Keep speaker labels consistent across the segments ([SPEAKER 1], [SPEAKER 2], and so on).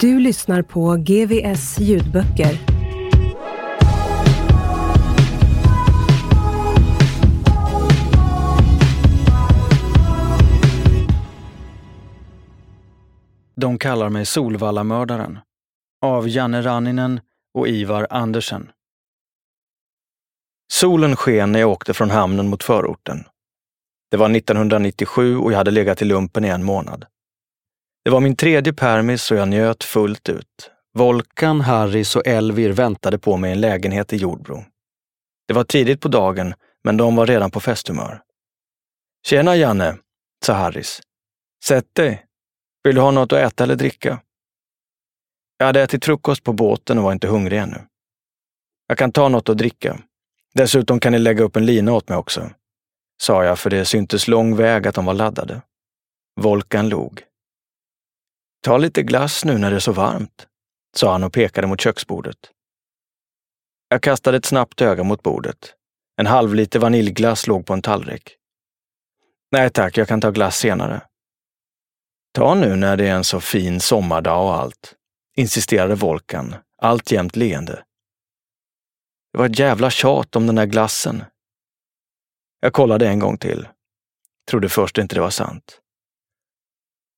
[SPEAKER 1] Du lyssnar på GVS ljudböcker.
[SPEAKER 2] De kallar mig Solvallamördaren. Av Janne Ranninen och Ivar Andersen. Solen sken när jag åkte från hamnen mot förorten. Det var 1997 och jag hade legat i lumpen i en månad. Det var min tredje permis och jag njöt fullt ut. Volkan, Harris och Elvir väntade på mig i en lägenhet i Jordbro. Det var tidigt på dagen, men de var redan på festhumör. Tjena Janne, sa Harris. Sätt dig. Vill du ha något att äta eller dricka? Jag hade ätit frukost på båten och var inte hungrig ännu. Jag kan ta något att dricka. Dessutom kan ni lägga upp en lina åt mig också, sa jag för det syntes lång väg att de var laddade. Volkan log. Ta lite glass nu när det är så varmt, sa han och pekade mot köksbordet. Jag kastade ett snabbt öga mot bordet. En halv liter vaniljglass låg på en tallrik. Nej tack, jag kan ta glass senare. Ta nu när det är en så fin sommardag och allt, insisterade Volkan, alltjämt leende. Det var ett jävla tjat om den där glassen. Jag kollade en gång till. Trodde först inte det var sant.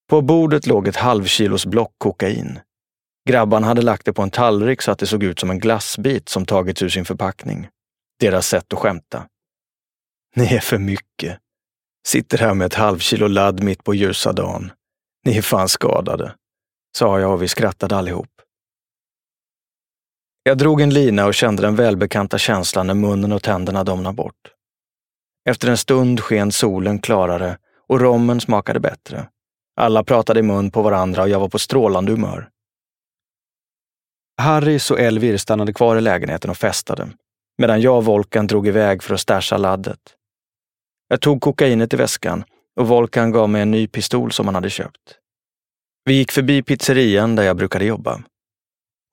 [SPEAKER 2] På bordet låg ett halvkilos block kokain. Grabban hade lagt det på en tallrik så att det såg ut som en glassbit som tagits ur sin förpackning. Deras sätt att skämta. Ni är för mycket. Sitter här med ett halvkilo ladd mitt på ljusa dagen. Ni är fan skadade, sa jag och vi skrattade allihop. Jag drog en lina och kände den välbekanta känslan när munnen och tänderna domnade bort. Efter en stund sken solen klarare och rommen smakade bättre. Alla pratade i mun på varandra och jag var på strålande humör. Harris och Elvir stannade kvar i lägenheten och festade, medan jag och Volkan drog iväg för att stasha laddet. Jag tog kokainet i väskan och Volkan gav mig en ny pistol som han hade köpt. Vi gick förbi pizzerian där jag brukade jobba.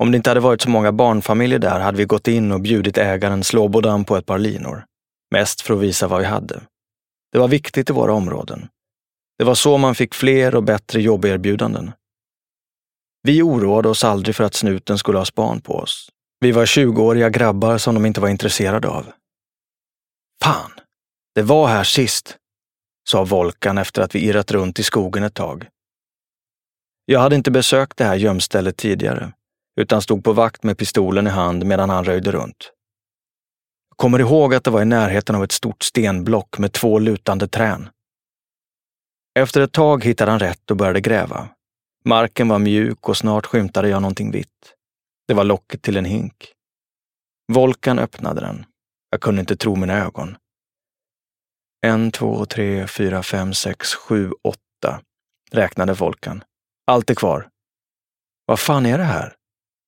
[SPEAKER 2] Om det inte hade varit så många barnfamiljer där hade vi gått in och bjudit ägaren Slobodan på ett par linor. Mest för att visa vad vi hade. Det var viktigt i våra områden. Det var så man fick fler och bättre jobberbjudanden. Vi oroade oss aldrig för att snuten skulle ha span på oss. Vi var 20-åriga grabbar som de inte var intresserade av. Fan, det var här sist, sa Volkan efter att vi irrat runt i skogen ett tag. Jag hade inte besökt det här gömstället tidigare, utan stod på vakt med pistolen i hand medan han röjde runt. Jag kommer ihåg att det var i närheten av ett stort stenblock med två lutande trän. Efter ett tag hittade han rätt och började gräva. Marken var mjuk och snart skymtade jag någonting vitt. Det var locket till en hink. Volkan öppnade den. Jag kunde inte tro mina ögon. En, två, tre, fyra, fem, sex, sju, åtta, räknade Volkan. Allt är kvar. Vad fan är det här?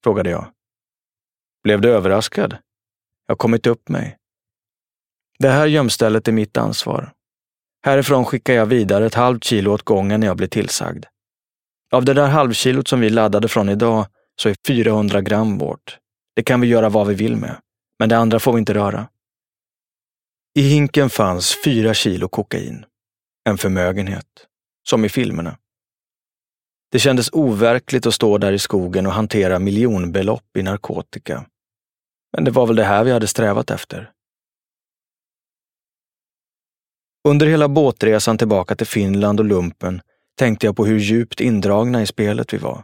[SPEAKER 2] frågade jag. Blev du överraskad? Jag har kommit upp mig. Det här gömstället är mitt ansvar. Härifrån skickar jag vidare ett halvt kilo åt gången när jag blir tillsagd. Av det där halvkilot som vi laddade från idag så är 400 gram vårt. Det kan vi göra vad vi vill med, men det andra får vi inte röra. I hinken fanns fyra kilo kokain. En förmögenhet. Som i filmerna. Det kändes overkligt att stå där i skogen och hantera miljonbelopp i narkotika. Men det var väl det här vi hade strävat efter. Under hela båtresan tillbaka till Finland och lumpen tänkte jag på hur djupt indragna i spelet vi var.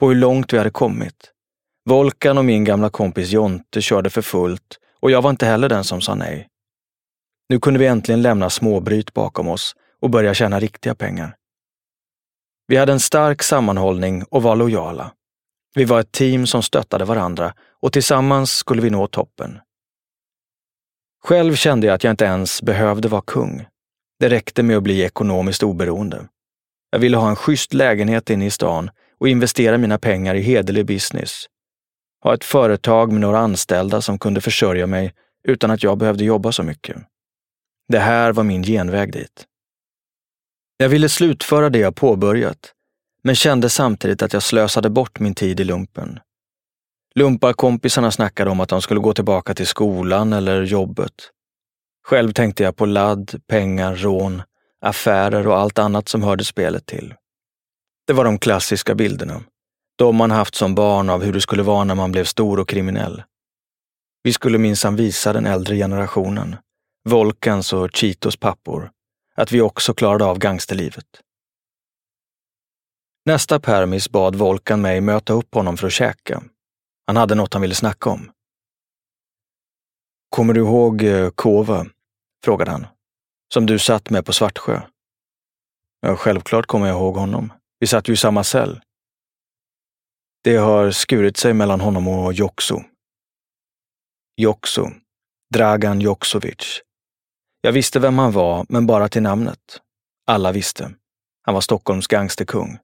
[SPEAKER 2] På hur långt vi hade kommit. Volkan och min gamla kompis Jonte körde för fullt och jag var inte heller den som sa nej. Nu kunde vi äntligen lämna småbryt bakom oss och börja tjäna riktiga pengar. Vi hade en stark sammanhållning och var lojala. Vi var ett team som stöttade varandra och tillsammans skulle vi nå toppen. Själv kände jag att jag inte ens behövde vara kung. Det räckte med att bli ekonomiskt oberoende. Jag ville ha en schysst lägenhet inne i stan och investera mina pengar i hederlig business. Ha ett företag med några anställda som kunde försörja mig utan att jag behövde jobba så mycket. Det här var min genväg dit. Jag ville slutföra det jag påbörjat, men kände samtidigt att jag slösade bort min tid i lumpen. Lumparkompisarna snackade om att de skulle gå tillbaka till skolan eller jobbet. Själv tänkte jag på ladd, pengar, rån, affärer och allt annat som hörde spelet till. Det var de klassiska bilderna. De man haft som barn av hur det skulle vara när man blev stor och kriminell. Vi skulle minsann visa den äldre generationen, Volkans och Chitos pappor, att vi också klarade av gangsterlivet. Nästa permis bad Volkan mig möta upp honom för att käka. Han hade något han ville snacka om. Kommer du ihåg eh, Kova? frågade han. Som du satt med på Svartsjö? Ja, självklart kommer jag ihåg honom. Vi satt ju i samma cell. Det har skurit sig mellan honom och Jokso. Jokso, Dragan Joksovic. Jag visste vem han var, men bara till namnet. Alla visste. Han var Stockholms gangsterkung.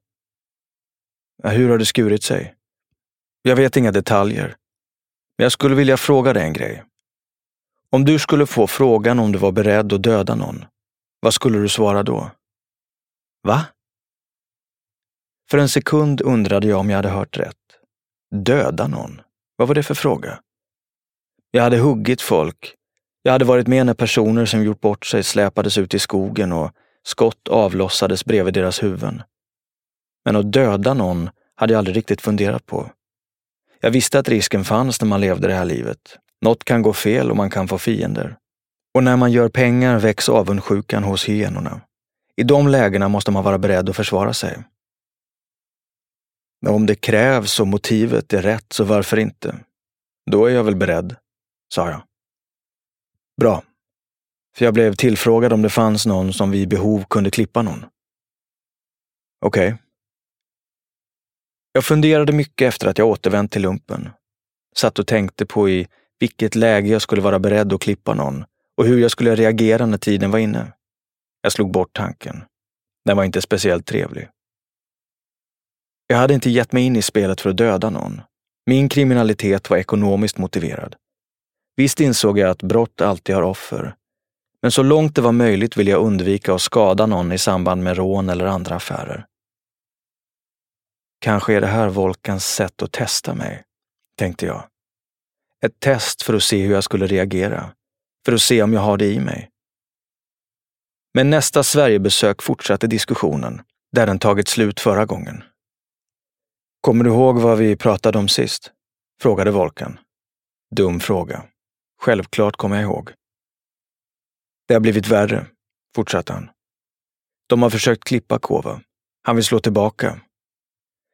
[SPEAKER 2] Hur har det skurit sig? Jag vet inga detaljer. Men jag skulle vilja fråga dig en grej. Om du skulle få frågan om du var beredd att döda någon, vad skulle du svara då? Va? För en sekund undrade jag om jag hade hört rätt. Döda någon? Vad var det för fråga? Jag hade huggit folk. Jag hade varit med när personer som gjort bort sig släpades ut i skogen och skott avlossades bredvid deras huvuden. Men att döda någon hade jag aldrig riktigt funderat på. Jag visste att risken fanns när man levde det här livet. Något kan gå fel och man kan få fiender. Och när man gör pengar väcks avundsjukan hos hyenorna. I de lägena måste man vara beredd att försvara sig. Om det krävs och motivet är rätt, så varför inte? Då är jag väl beredd, sa jag. Bra. För jag blev tillfrågad om det fanns någon som vid behov kunde klippa någon. Okej. Okay. Jag funderade mycket efter att jag återvänt till lumpen. Satt och tänkte på i vilket läge jag skulle vara beredd att klippa någon och hur jag skulle reagera när tiden var inne. Jag slog bort tanken. Den var inte speciellt trevlig. Jag hade inte gett mig in i spelet för att döda någon. Min kriminalitet var ekonomiskt motiverad. Visst insåg jag att brott alltid har offer. Men så långt det var möjligt ville jag undvika att skada någon i samband med rån eller andra affärer. Kanske är det här Volkans sätt att testa mig, tänkte jag. Ett test för att se hur jag skulle reagera, för att se om jag har det i mig. Men nästa Sverigebesök fortsatte diskussionen, där den tagit slut förra gången. Kommer du ihåg vad vi pratade om sist? frågade Volkan. Dum fråga. Självklart kommer jag ihåg. Det har blivit värre, fortsatte han. De har försökt klippa Kova. Han vill slå tillbaka.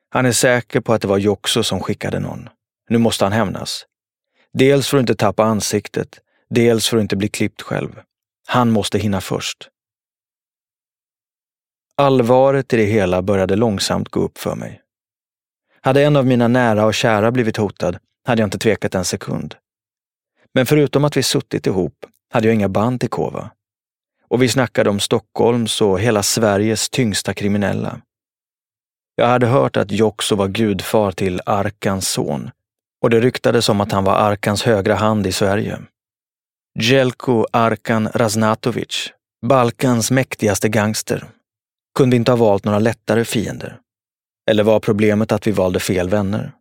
[SPEAKER 2] Han är säker på att det var Joxo som skickade någon. Nu måste han hämnas. Dels för att inte tappa ansiktet, dels för att inte bli klippt själv. Han måste hinna först. Allvaret i det hela började långsamt gå upp för mig. Hade en av mina nära och kära blivit hotad hade jag inte tvekat en sekund. Men förutom att vi suttit ihop hade jag inga band till Kova. Och vi snackade om Stockholms och hela Sveriges tyngsta kriminella. Jag hade hört att Joxo var gudfar till Arkans son och det ryktades om att han var Arkans högra hand i Sverige. Jelko Arkan Raznatovic, Balkans mäktigaste gangster, kunde inte ha valt några lättare fiender. Eller var problemet att vi valde fel vänner?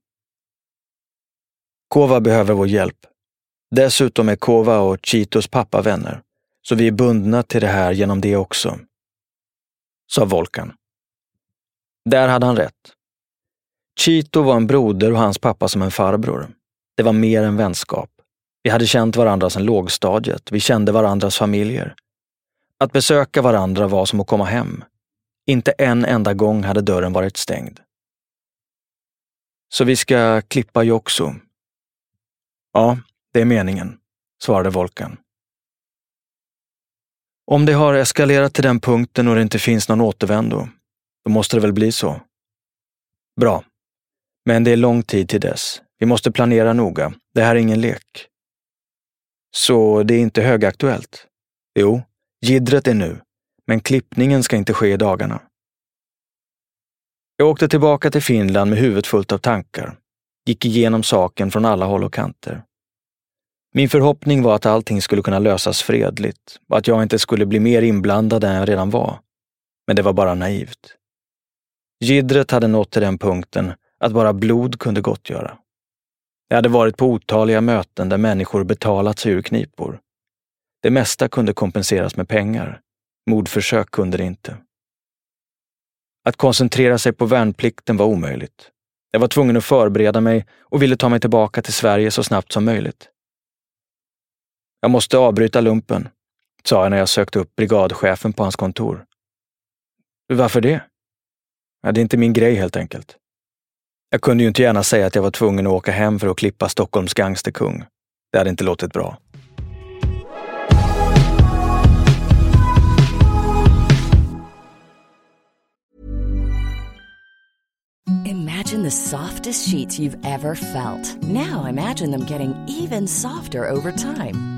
[SPEAKER 2] Kova behöver vår hjälp. Dessutom är Kova och Chitos pappa vänner, så vi är bundna till det här genom det också, sa Volkan. Där hade han rätt. Chito var en broder och hans pappa som en farbror. Det var mer än vänskap. Vi hade känt varandra sedan lågstadiet. Vi kände varandras familjer. Att besöka varandra var som att komma hem. Inte en enda gång hade dörren varit stängd. Så vi ska klippa Jokso. Ja, det är meningen, svarade Volkan. Om det har eskalerat till den punkten och det inte finns någon återvändo, då måste det väl bli så. Bra. Men det är lång tid till dess. Vi måste planera noga. Det här är ingen lek. Så det är inte högaktuellt? Jo, gidret är nu, men klippningen ska inte ske i dagarna. Jag åkte tillbaka till Finland med huvudet fullt av tankar. Gick igenom saken från alla håll och kanter. Min förhoppning var att allting skulle kunna lösas fredligt och att jag inte skulle bli mer inblandad än jag redan var. Men det var bara naivt. Gidret hade nått till den punkten att bara blod kunde gottgöra. Jag hade varit på otaliga möten där människor betalat sig ur knipor. Det mesta kunde kompenseras med pengar. Mordförsök kunde det inte. Att koncentrera sig på värnplikten var omöjligt. Jag var tvungen att förbereda mig och ville ta mig tillbaka till Sverige så snabbt som möjligt. Jag måste avbryta lumpen, sa jag när jag sökte upp brigadchefen på hans kontor. Varför det? Ja, det är inte min grej helt enkelt. Jag kunde ju inte gärna säga att jag var tvungen att åka hem för att klippa Stockholms gangsterkung. Det hade inte låtit bra.
[SPEAKER 3] Imagine the softest sheets you've ever felt. Now imagine them getting even softer over time.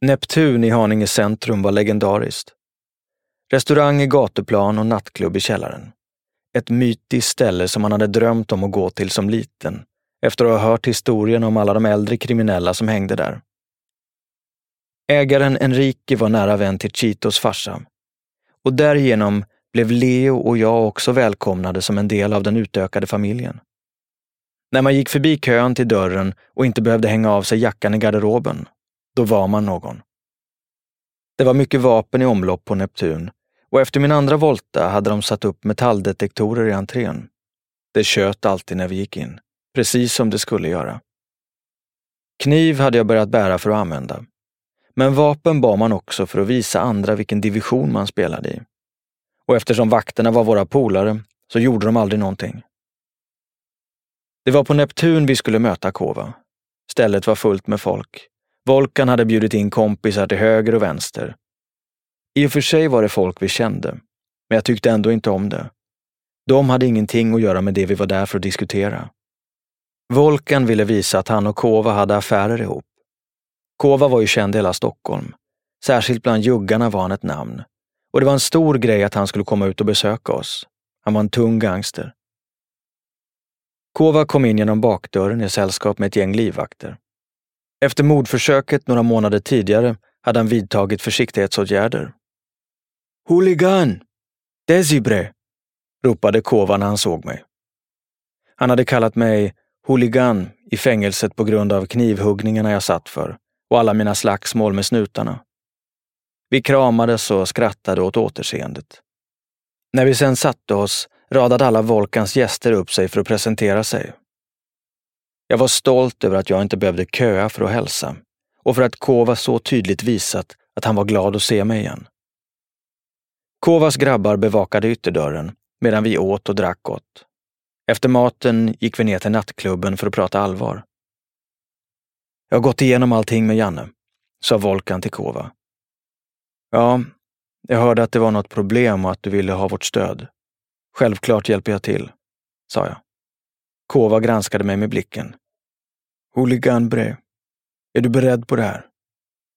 [SPEAKER 2] Neptun i Haninge centrum var legendariskt. Restaurang i gatuplan och nattklubb i källaren. Ett mytiskt ställe som man hade drömt om att gå till som liten, efter att ha hört historien om alla de äldre kriminella som hängde där. Ägaren Enrique var nära vän till Chitos farsa. Och därigenom blev Leo och jag också välkomnade som en del av den utökade familjen. När man gick förbi kön till dörren och inte behövde hänga av sig jackan i garderoben, då var man någon. Det var mycket vapen i omlopp på Neptun och efter min andra volta hade de satt upp metalldetektorer i entrén. Det tjöt alltid när vi gick in, precis som det skulle göra. Kniv hade jag börjat bära för att använda. Men vapen bar man också för att visa andra vilken division man spelade i. Och eftersom vakterna var våra polare så gjorde de aldrig någonting. Det var på Neptun vi skulle möta Kova. Stället var fullt med folk. Volkan hade bjudit in kompisar till höger och vänster. I och för sig var det folk vi kände, men jag tyckte ändå inte om det. De hade ingenting att göra med det vi var där för att diskutera. Volkan ville visa att han och Kova hade affärer ihop. Kova var ju känd i hela Stockholm. Särskilt bland juggarna var han ett namn. Och det var en stor grej att han skulle komma ut och besöka oss. Han var en tung gangster. Kova kom in genom bakdörren i sällskap med ett gäng livvakter. Efter mordförsöket några månader tidigare hade han vidtagit försiktighetsåtgärder. Huligan! Desibre! ropade Kova när han såg mig. Han hade kallat mig huligan i fängelset på grund av knivhuggningarna jag satt för och alla mina slagsmål med snutarna. Vi kramades och skrattade åt återseendet. När vi sen satte oss radade alla Volkans gäster upp sig för att presentera sig. Jag var stolt över att jag inte behövde köa för att hälsa och för att Kova så tydligt visat att han var glad att se mig igen. Kovas grabbar bevakade ytterdörren medan vi åt och drack gott. Efter maten gick vi ner till nattklubben för att prata allvar. Jag har gått igenom allting med Janne, sa Volkan till Kova. Ja, jag hörde att det var något problem och att du ville ha vårt stöd. Självklart hjälper jag till, sa jag. Kova granskade mig med blicken. Hooligan Bre, är du beredd på det här?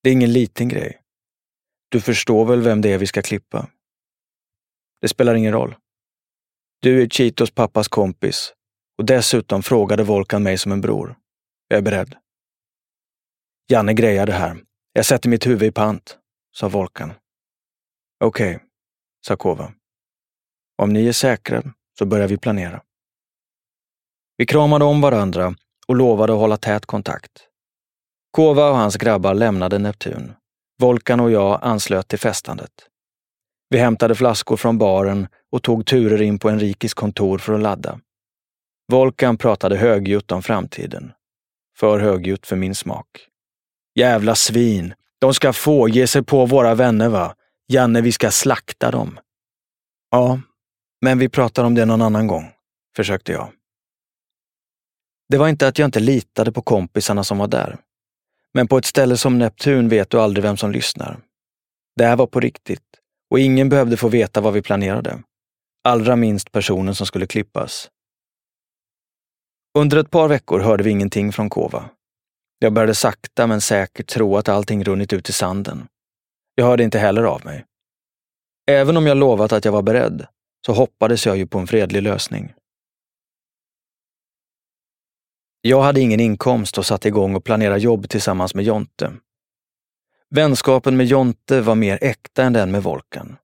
[SPEAKER 2] Det är ingen liten grej. Du förstår väl vem det är vi ska klippa? Det spelar ingen roll. Du är Chitos pappas kompis och dessutom frågade Volkan mig som en bror. Jag är beredd. Janne grejar det här. Jag sätter mitt huvud i pant, sa Volkan. Okej, okay, sa Kova. Om ni är säkra så börjar vi planera. Vi kramade om varandra och lovade att hålla tät kontakt. Kova och hans grabbar lämnade Neptun. Volkan och jag anslöt till festandet. Vi hämtade flaskor från baren och tog turer in på Enrikis kontor för att ladda. Volkan pratade högljutt om framtiden. För högljutt för min smak. Jävla svin! De ska få ge sig på våra vänner, va? Janne, vi ska slakta dem. Ja, men vi pratar om det någon annan gång, försökte jag. Det var inte att jag inte litade på kompisarna som var där. Men på ett ställe som Neptun vet du aldrig vem som lyssnar. Det här var på riktigt och ingen behövde få veta vad vi planerade. Allra minst personen som skulle klippas. Under ett par veckor hörde vi ingenting från Kova. Jag började sakta men säkert tro att allting runnit ut i sanden. Jag hörde inte heller av mig. Även om jag lovat att jag var beredd, så hoppades jag ju på en fredlig lösning. Jag hade ingen inkomst och satte igång och planera jobb tillsammans med Jonte. Vänskapen med Jonte var mer äkta än den med Volkan.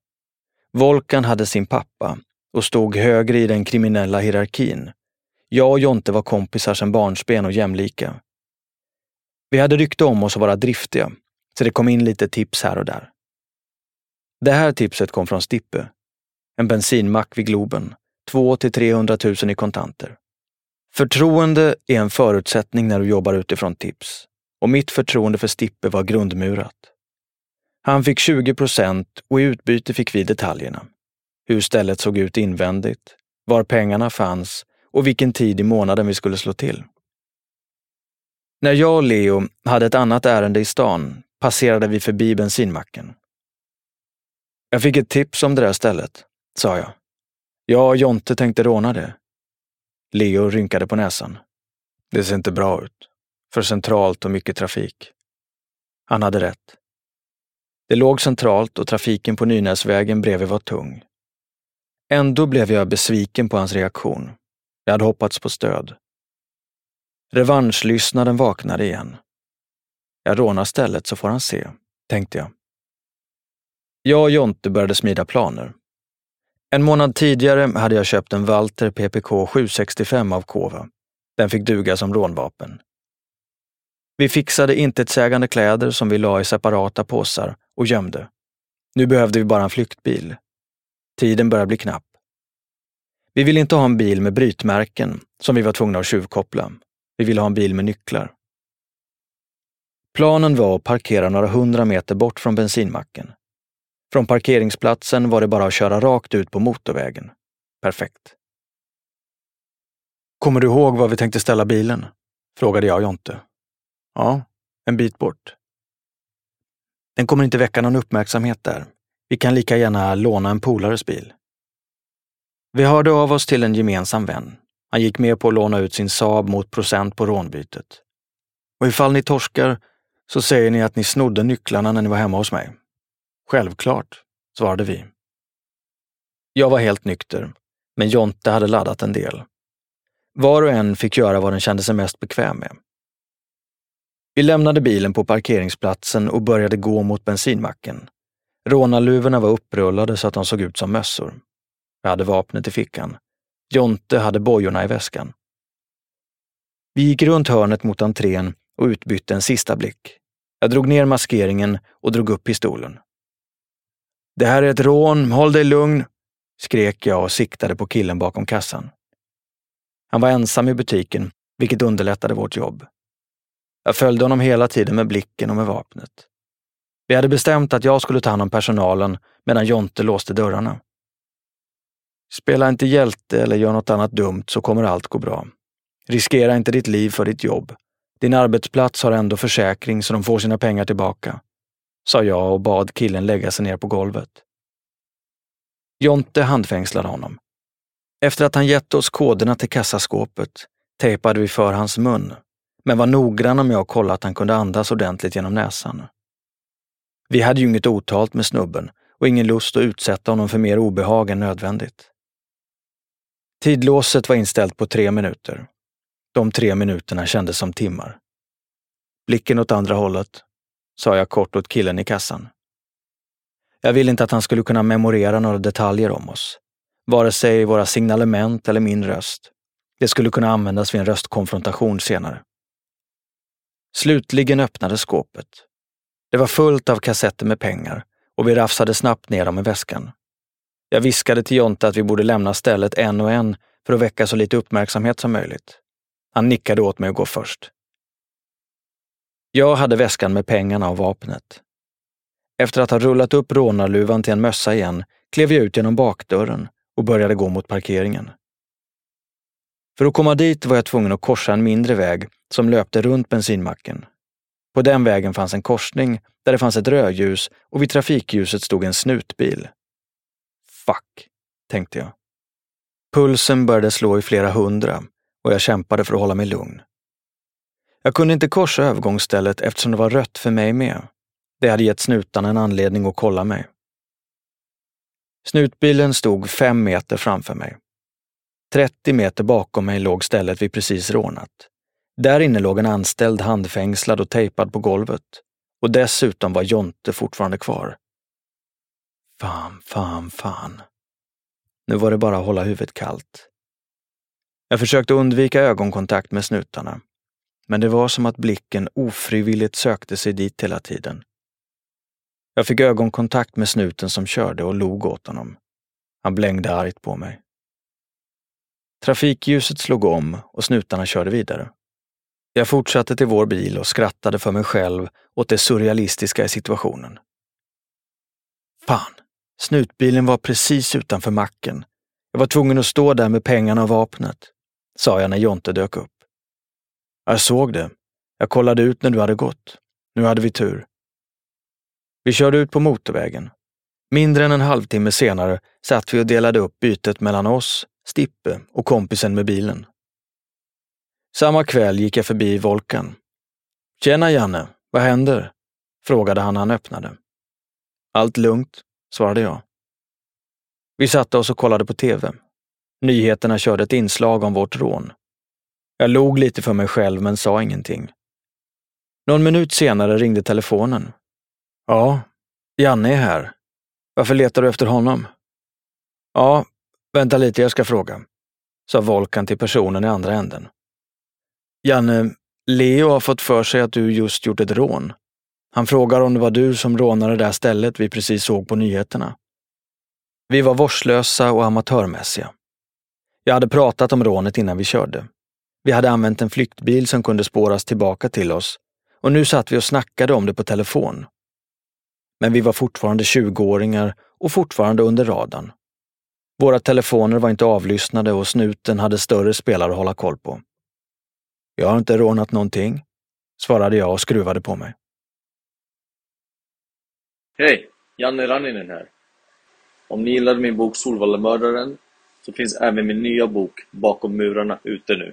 [SPEAKER 2] Volkan hade sin pappa och stod högre i den kriminella hierarkin. Jag och Jonte var kompisar sedan barnsben och jämlika. Vi hade rykte om oss att vara driftiga, så det kom in lite tips här och där. Det här tipset kom från Stippe. En bensinmack vid Globen. 2 till 300 000 i kontanter. Förtroende är en förutsättning när du jobbar utifrån tips. Och mitt förtroende för Stippe var grundmurat. Han fick 20 procent och i utbyte fick vi detaljerna. Hur stället såg ut invändigt, var pengarna fanns och vilken tid i månaden vi skulle slå till. När jag och Leo hade ett annat ärende i stan passerade vi förbi bensinmacken. Jag fick ett tips om det där stället, sa jag. Jag och Jonte tänkte råna det. Leo rynkade på näsan. Det ser inte bra ut. För centralt och mycket trafik. Han hade rätt. Det låg centralt och trafiken på Nynäsvägen bredvid var tung. Ändå blev jag besviken på hans reaktion. Jag hade hoppats på stöd. Revanschlystnaden vaknade igen. Jag rånar stället så får han se, tänkte jag. Jag och Jonte började smida planer. En månad tidigare hade jag köpt en Walter PPK 765 av Kova. Den fick duga som rånvapen. Vi fixade intetsägande kläder som vi la i separata påsar och gömde. Nu behövde vi bara en flyktbil. Tiden började bli knapp. Vi ville inte ha en bil med brytmärken som vi var tvungna att tjuvkoppla. Vi ville ha en bil med nycklar. Planen var att parkera några hundra meter bort från bensinmacken. Från parkeringsplatsen var det bara att köra rakt ut på motorvägen. Perfekt. Kommer du ihåg var vi tänkte ställa bilen? Frågade jag Jonte. Ja, en bit bort. Den kommer inte väcka någon uppmärksamhet där. Vi kan lika gärna låna en polares bil. Vi hörde av oss till en gemensam vän. Han gick med på att låna ut sin Saab mot procent på rånbytet. Och ifall ni torskar så säger ni att ni snodde nycklarna när ni var hemma hos mig. Självklart, svarade vi. Jag var helt nykter, men Jonte hade laddat en del. Var och en fick göra vad den kände sig mest bekväm med. Vi lämnade bilen på parkeringsplatsen och började gå mot bensinmacken. Rånarluvorna var upprullade så att de såg ut som mössor. Jag hade vapnet i fickan. Jonte hade bojorna i väskan. Vi gick runt hörnet mot entrén och utbytte en sista blick. Jag drog ner maskeringen och drog upp pistolen. Det här är ett rån, håll dig lugn, skrek jag och siktade på killen bakom kassan. Han var ensam i butiken, vilket underlättade vårt jobb. Jag följde honom hela tiden med blicken och med vapnet. Vi hade bestämt att jag skulle ta hand om personalen medan Jonte låste dörrarna. Spela inte hjälte eller gör något annat dumt så kommer allt gå bra. Riskera inte ditt liv för ditt jobb. Din arbetsplats har ändå försäkring så de får sina pengar tillbaka, sa jag och bad killen lägga sig ner på golvet. Jonte handfängslade honom. Efter att han gett oss koderna till kassaskåpet tejpade vi för hans mun, men var noggranna med att kolla att han kunde andas ordentligt genom näsan. Vi hade ju inget otalt med snubben och ingen lust att utsätta honom för mer obehag än nödvändigt. Tidlåset var inställt på tre minuter. De tre minuterna kändes som timmar. Blicken åt andra hållet, sa jag kort åt killen i kassan. Jag ville inte att han skulle kunna memorera några detaljer om oss. Vare sig våra signalement eller min röst. Det skulle kunna användas vid en röstkonfrontation senare. Slutligen öppnades skåpet. Det var fullt av kassetter med pengar och vi rafsade snabbt ner dem i väskan. Jag viskade till Jonte att vi borde lämna stället en och en för att väcka så lite uppmärksamhet som möjligt. Han nickade åt mig att gå först. Jag hade väskan med pengarna och vapnet. Efter att ha rullat upp rånarluvan till en mössa igen klev jag ut genom bakdörren och började gå mot parkeringen. För att komma dit var jag tvungen att korsa en mindre väg som löpte runt bensinmacken. På den vägen fanns en korsning där det fanns ett rödljus och vid trafikljuset stod en snutbil. Fuck, tänkte jag. Pulsen började slå i flera hundra och jag kämpade för att hålla mig lugn. Jag kunde inte korsa övergångsstället eftersom det var rött för mig med. Det hade gett snutarna en anledning att kolla mig. Snutbilen stod fem meter framför mig. 30 meter bakom mig låg stället vi precis rånat. Där inne låg en anställd handfängslad och tejpad på golvet. Och dessutom var Jonte fortfarande kvar. Fan, fan, fan. Nu var det bara att hålla huvudet kallt. Jag försökte undvika ögonkontakt med snutarna, men det var som att blicken ofrivilligt sökte sig dit hela tiden. Jag fick ögonkontakt med snuten som körde och log åt honom. Han blängde argt på mig. Trafikljuset slog om och snutarna körde vidare. Jag fortsatte till vår bil och skrattade för mig själv åt det surrealistiska i situationen. Fan, snutbilen var precis utanför macken. Jag var tvungen att stå där med pengarna och vapnet, sa jag när Jonte dök upp. Jag såg det. Jag kollade ut när du hade gått. Nu hade vi tur. Vi körde ut på motorvägen. Mindre än en halvtimme senare satt vi och delade upp bytet mellan oss, Stippe och kompisen med bilen. Samma kväll gick jag förbi Volkan. Tjena Janne, vad händer? frågade han när han öppnade. Allt lugnt, svarade jag. Vi satte oss och kollade på tv. Nyheterna körde ett inslag om vårt rån. Jag log lite för mig själv men sa ingenting. Någon minut senare ringde telefonen. Ja, Janne är här. Varför letar du efter honom? Ja, vänta lite, jag ska fråga, sa Volkan till personen i andra änden. Janne, Leo har fått för sig att du just gjort ett rån. Han frågar om det var du som rånade det där stället vi precis såg på nyheterna. Vi var vårdslösa och amatörmässiga. Jag hade pratat om rånet innan vi körde. Vi hade använt en flyktbil som kunde spåras tillbaka till oss och nu satt vi och snackade om det på telefon. Men vi var fortfarande 20-åringar och fortfarande under radarn. Våra telefoner var inte avlyssnade och snuten hade större spelare att hålla koll på. Jag har inte rånat någonting, svarade jag och skruvade på mig.
[SPEAKER 4] Hej! Janne Ranninen här. Om ni gillade min bok Solvallamördaren så finns även min nya bok Bakom murarna ute nu.